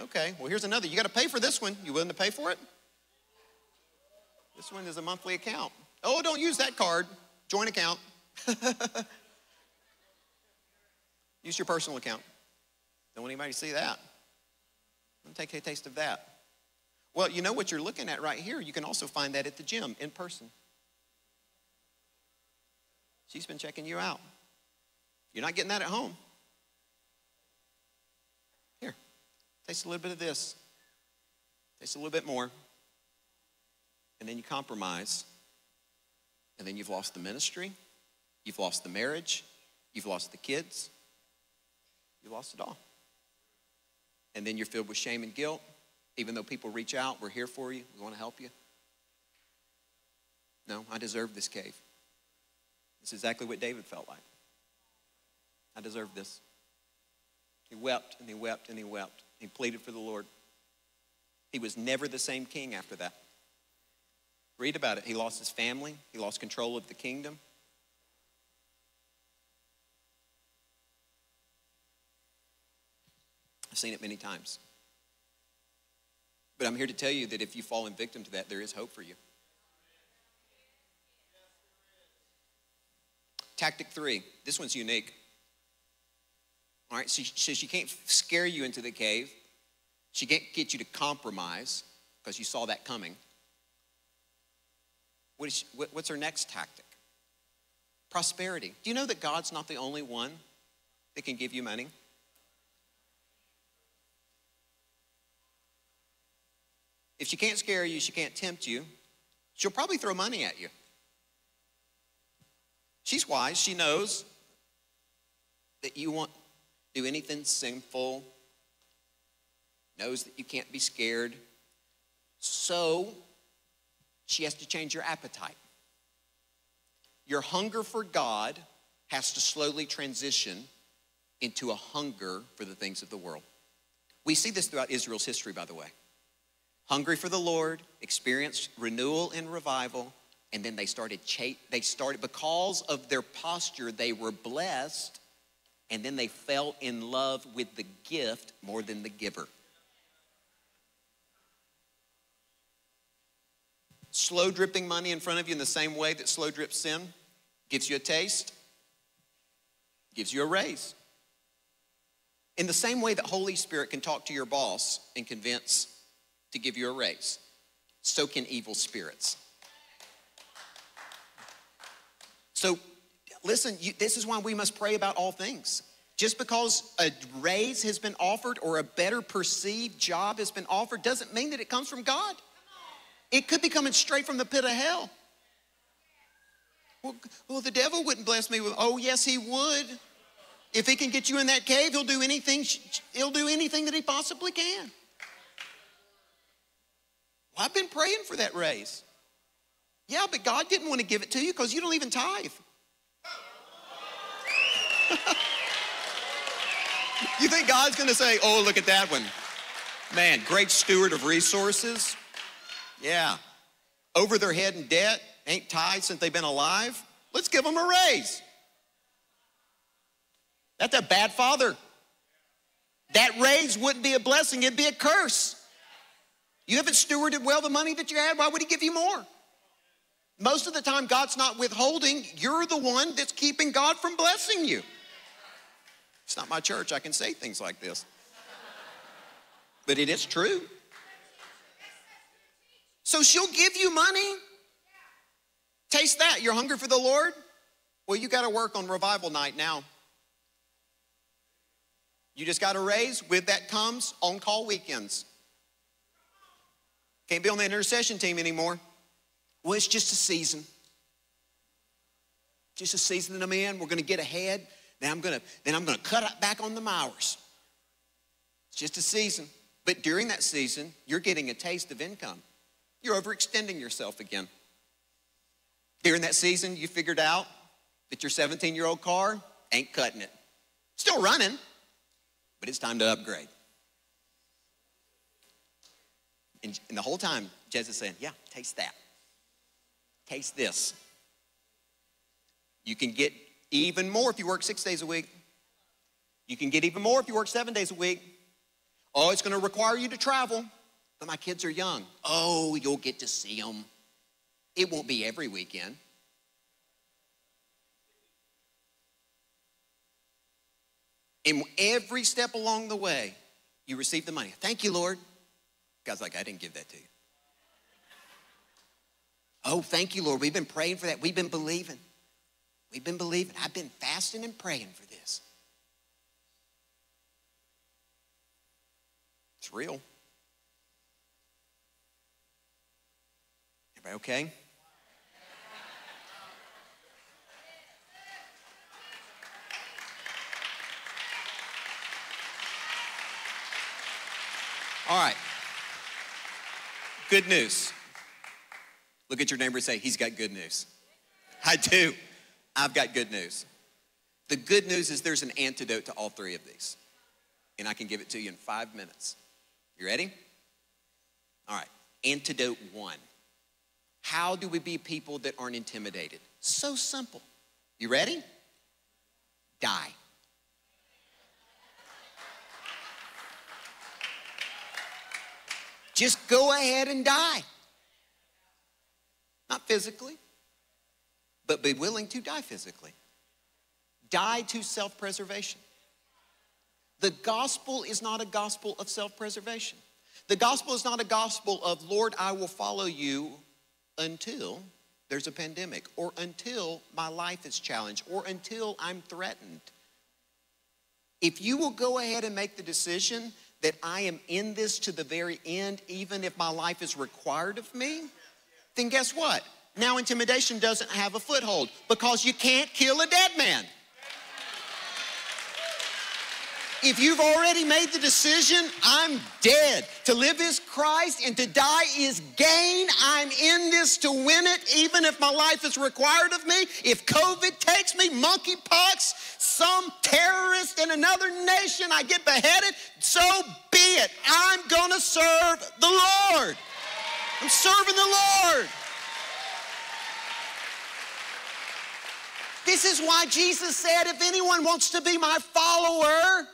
Okay, well, here's another. You got to pay for this one. You willing to pay for it? This one is a monthly account. Oh, don't use that card. Joint account. use your personal account. Don't want anybody to see that. Me take a taste of that. Well, you know what you're looking at right here. You can also find that at the gym in person. She's been checking you out. You're not getting that at home. Taste a little bit of this. Taste a little bit more. And then you compromise. And then you've lost the ministry. You've lost the marriage. You've lost the kids. You lost it all. And then you're filled with shame and guilt. Even though people reach out, we're here for you, we want to help you. No, I deserve this cave. Is exactly what David felt like. I deserve this. He wept and he wept and he wept. He pleaded for the Lord. He was never the same king after that. Read about it. He lost his family, he lost control of the kingdom. I've seen it many times. But I'm here to tell you that if you fall in victim to that, there is hope for you. Tactic three this one's unique. All right, so she, she can't scare you into the cave. She can't get you to compromise because you saw that coming. What is she, what, what's her next tactic? Prosperity. Do you know that God's not the only one that can give you money? If she can't scare you, she can't tempt you, she'll probably throw money at you. She's wise. She knows that you want do anything sinful, knows that you can't be scared. So she has to change your appetite. Your hunger for God has to slowly transition into a hunger for the things of the world. We see this throughout Israel's history, by the way. hungry for the Lord, experienced renewal and revival, and then they started they started because of their posture they were blessed and then they fell in love with the gift more than the giver. Slow dripping money in front of you in the same way that slow drip sin gives you a taste, gives you a raise. In the same way that Holy Spirit can talk to your boss and convince to give you a raise, so can evil spirits. So, listen, you, this is why we must pray about all things. Just because a raise has been offered or a better perceived job has been offered doesn't mean that it comes from God. It could be coming straight from the pit of hell. Well, well, the devil wouldn't bless me with, oh, yes, he would. If he can get you in that cave, he'll do anything, he'll do anything that he possibly can. Well, I've been praying for that raise. Yeah, but God didn't want to give it to you because you don't even tithe. you think God's going to say, oh, look at that one? Man, great steward of resources. Yeah. Over their head in debt, ain't tied since they've been alive. Let's give them a raise. That's a bad father. That raise wouldn't be a blessing, it'd be a curse. You haven't stewarded well the money that you had, why would he give you more? Most of the time, God's not withholding, you're the one that's keeping God from blessing you. It's not my church, I can say things like this. But it is true. So she'll give you money. Taste that. You're hungry for the Lord? Well, you got to work on revival night now. You just got to raise. With that comes on call weekends. Can't be on the intercession team anymore. Well, it's just a season. Just a season that I'm in. We're going to get ahead. Then I'm to then I'm to cut back on the hours. It's just a season. But during that season, you're getting a taste of income. You're overextending yourself again. During that season, you figured out that your 17 year old car ain't cutting it. Still running, but it's time to upgrade. And, and the whole time, Jez is saying, Yeah, taste that. Taste this. You can get even more if you work six days a week. You can get even more if you work seven days a week. Oh, it's going to require you to travel. But my kids are young. Oh, you'll get to see them. It won't be every weekend. And every step along the way, you receive the money. Thank you, Lord. God's like, I didn't give that to you. Oh, thank you, Lord. We've been praying for that. We've been believing. We've been believing. I've been fasting and praying for this. It's real. Everybody okay? All right. Good news. Look at your neighbor and say, He's got good news. I do. I've got good news. The good news is there's an antidote to all three of these. And I can give it to you in five minutes. You ready? All right. Antidote one. How do we be people that aren't intimidated? So simple. You ready? Die. Just go ahead and die. Not physically, but be willing to die physically. Die to self preservation. The gospel is not a gospel of self preservation. The gospel is not a gospel of, Lord, I will follow you until there's a pandemic, or until my life is challenged, or until I'm threatened. If you will go ahead and make the decision that I am in this to the very end, even if my life is required of me, then guess what? Now intimidation doesn't have a foothold because you can't kill a dead man. If you've already made the decision, I'm dead. To live is Christ and to die is gain. I'm in this to win it, even if my life is required of me. If COVID takes me, monkeypox, some terrorist in another nation, I get beheaded, so be it. I'm gonna serve the Lord. I'm serving the Lord. This is why Jesus said, if anyone wants to be my follower,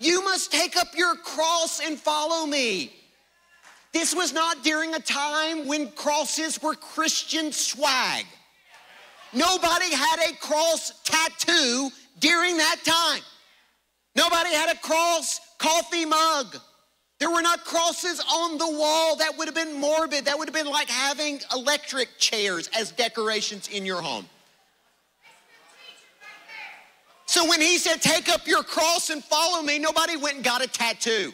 you must take up your cross and follow me. This was not during a time when crosses were Christian swag. Nobody had a cross tattoo during that time. Nobody had a cross coffee mug. There were not crosses on the wall that would have been morbid. That would have been like having electric chairs as decorations in your home. So when he said, Take up your cross and follow me, nobody went and got a tattoo.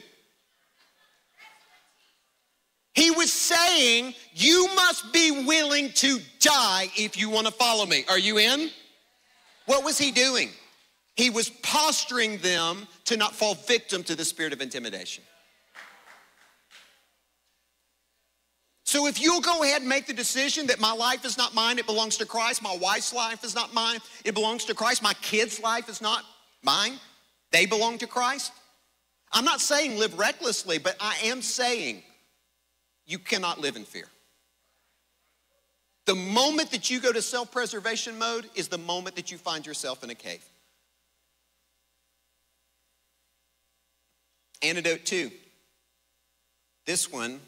He was saying, You must be willing to die if you want to follow me. Are you in? What was he doing? He was posturing them to not fall victim to the spirit of intimidation. So if you'll go ahead and make the decision that my life is not mine, it belongs to Christ, my wife's life is not mine, it belongs to Christ, my kids' life is not mine, they belong to Christ. I'm not saying live recklessly, but I am saying you cannot live in fear. The moment that you go to self preservation mode is the moment that you find yourself in a cave. Antidote two. This one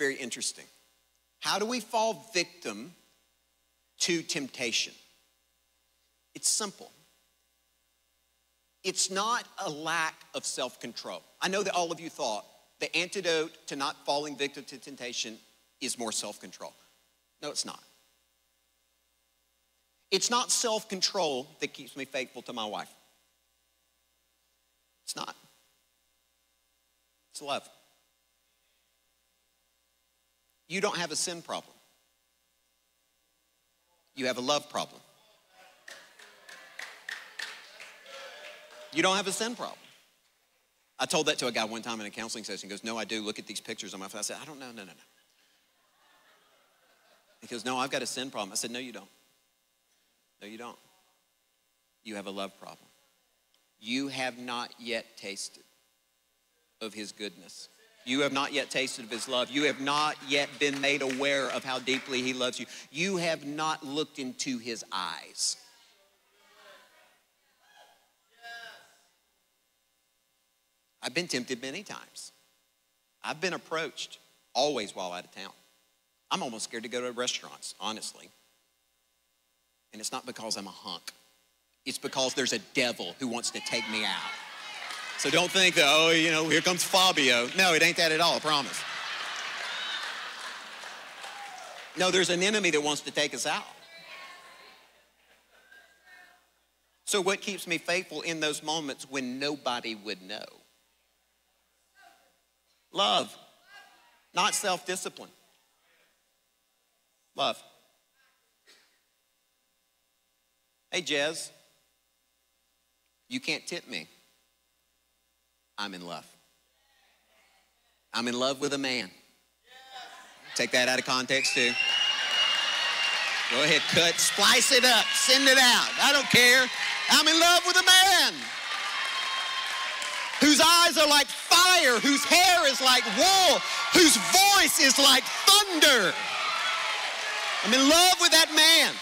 very interesting. How do we fall victim to temptation? It's simple. It's not a lack of self control. I know that all of you thought the antidote to not falling victim to temptation is more self control. No, it's not. It's not self control that keeps me faithful to my wife. It's not. It's love. You don't have a sin problem, you have a love problem. You don't have a sin problem. I told that to a guy one time in a counseling session. He goes, No, I do. Look at these pictures on my phone. I said, I don't know. No, no, no. He goes, No, I've got a sin problem. I said, No, you don't. No, you don't. You have a love problem. You have not yet tasted of his goodness. You have not yet tasted of his love. You have not yet been made aware of how deeply he loves you. You have not looked into his eyes. I've been tempted many times. I've been approached always while out of town. I'm almost scared to go to restaurants, honestly. And it's not because I'm a hunk, it's because there's a devil who wants to take me out. So don't think that, oh, you know, here comes Fabio. No, it ain't that at all, I promise. No, there's an enemy that wants to take us out. So, what keeps me faithful in those moments when nobody would know? Love, not self discipline. Love. Hey, Jez, you can't tip me. I'm in love. I'm in love with a man. Take that out of context too. Go ahead, cut, splice it up, send it out. I don't care. I'm in love with a man whose eyes are like fire, whose hair is like wool, whose voice is like thunder. I'm in love with that man.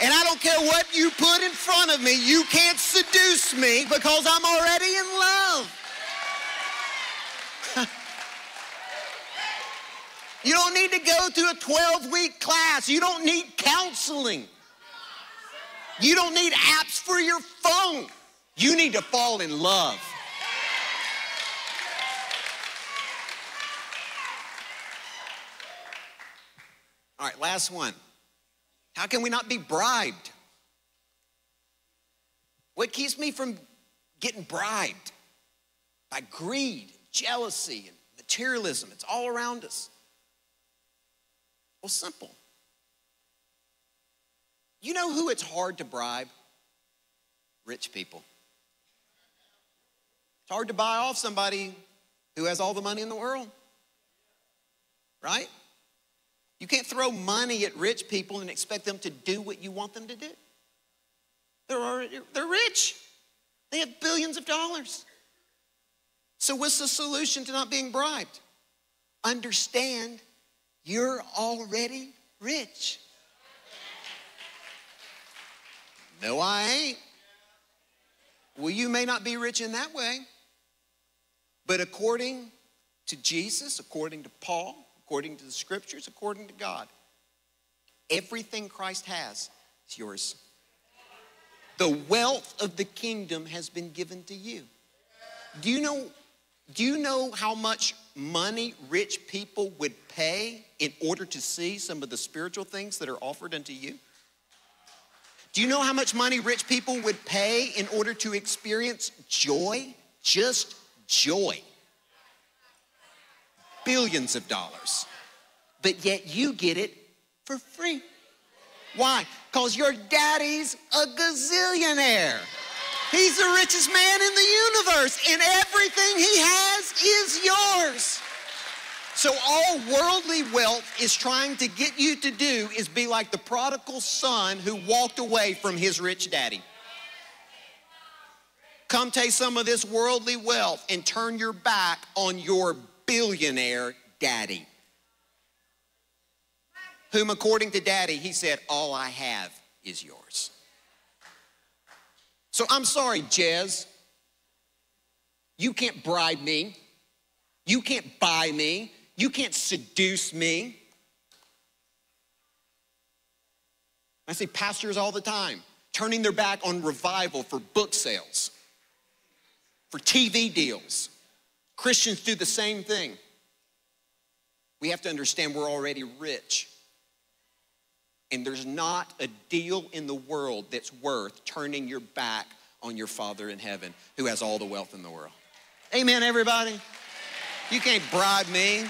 And I don't care what you put in front of me, you can't seduce me because I'm already in love. You don't need to go through a 12 week class. You don't need counseling. You don't need apps for your phone. You need to fall in love. All right, last one. How can we not be bribed? What keeps me from getting bribed? By greed, jealousy, and materialism. It's all around us. Well, simple. You know who it's hard to bribe? Rich people. It's hard to buy off somebody who has all the money in the world, right? You can't throw money at rich people and expect them to do what you want them to do. They're, already, they're rich, they have billions of dollars. So, what's the solution to not being bribed? Understand you're already rich. No, I ain't. Well, you may not be rich in that way, but according to Jesus, according to Paul, according to the scriptures, according to God, everything Christ has is yours. The wealth of the kingdom has been given to you. Do you know, do you know how much money rich people would pay in order to see some of the spiritual things that are offered unto you? Do you know how much money rich people would pay in order to experience joy? Just joy. Billions of dollars. But yet you get it for free. Why? Because your daddy's a gazillionaire. He's the richest man in the universe, and everything he has is yours. So, all worldly wealth is trying to get you to do is be like the prodigal son who walked away from his rich daddy. Come take some of this worldly wealth and turn your back on your billionaire daddy. Whom, according to daddy, he said, All I have is yours. So I'm sorry, Jez. You can't bribe me. You can't buy me. You can't seduce me. I see pastors all the time turning their back on revival for book sales, for TV deals. Christians do the same thing. We have to understand we're already rich. And there's not a deal in the world that's worth turning your back on your Father in heaven who has all the wealth in the world. Amen, everybody. You can't bribe me.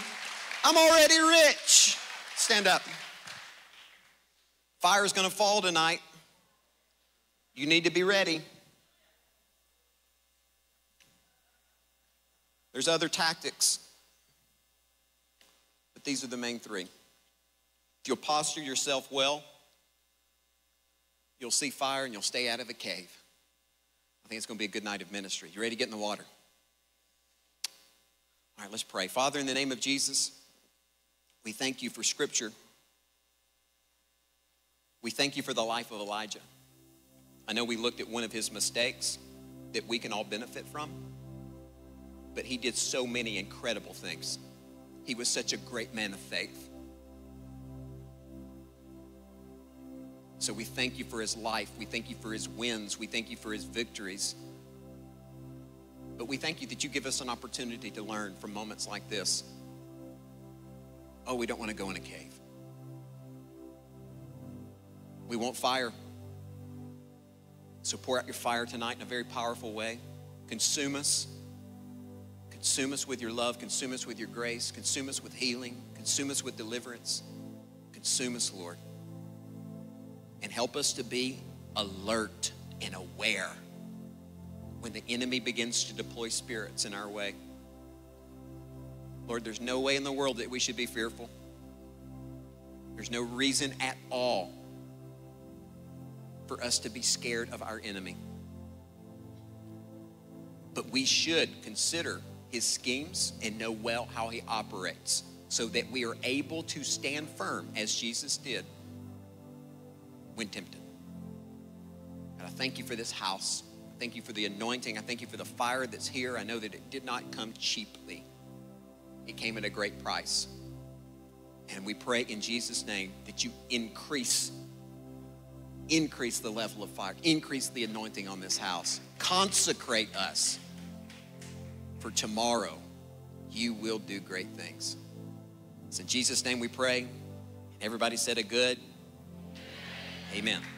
I'm already rich. Stand up. Fire is going to fall tonight. You need to be ready. There's other tactics, but these are the main three. You'll posture yourself well, you'll see fire and you'll stay out of the cave. I think it's going to be a good night of ministry. You ready to get in the water? All right, let's pray. Father, in the name of Jesus, we thank you for scripture. We thank you for the life of Elijah. I know we looked at one of his mistakes that we can all benefit from, but he did so many incredible things. He was such a great man of faith. So we thank you for his life. We thank you for his wins. We thank you for his victories. But we thank you that you give us an opportunity to learn from moments like this oh, we don't want to go in a cave. We want fire. So pour out your fire tonight in a very powerful way. Consume us. Consume us with your love. Consume us with your grace. Consume us with healing. Consume us with deliverance. Consume us, Lord. And help us to be alert and aware when the enemy begins to deploy spirits in our way. Lord, there's no way in the world that we should be fearful. There's no reason at all for us to be scared of our enemy. But we should consider his schemes and know well how he operates so that we are able to stand firm as Jesus did when tempted. And I thank you for this house. I thank you for the anointing. I thank you for the fire that's here. I know that it did not come cheaply. It came at a great price. And we pray in Jesus' name that you increase, increase the level of fire, increase the anointing on this house. Consecrate us for tomorrow. You will do great things. It's in Jesus' name we pray. Everybody said a good. Amen.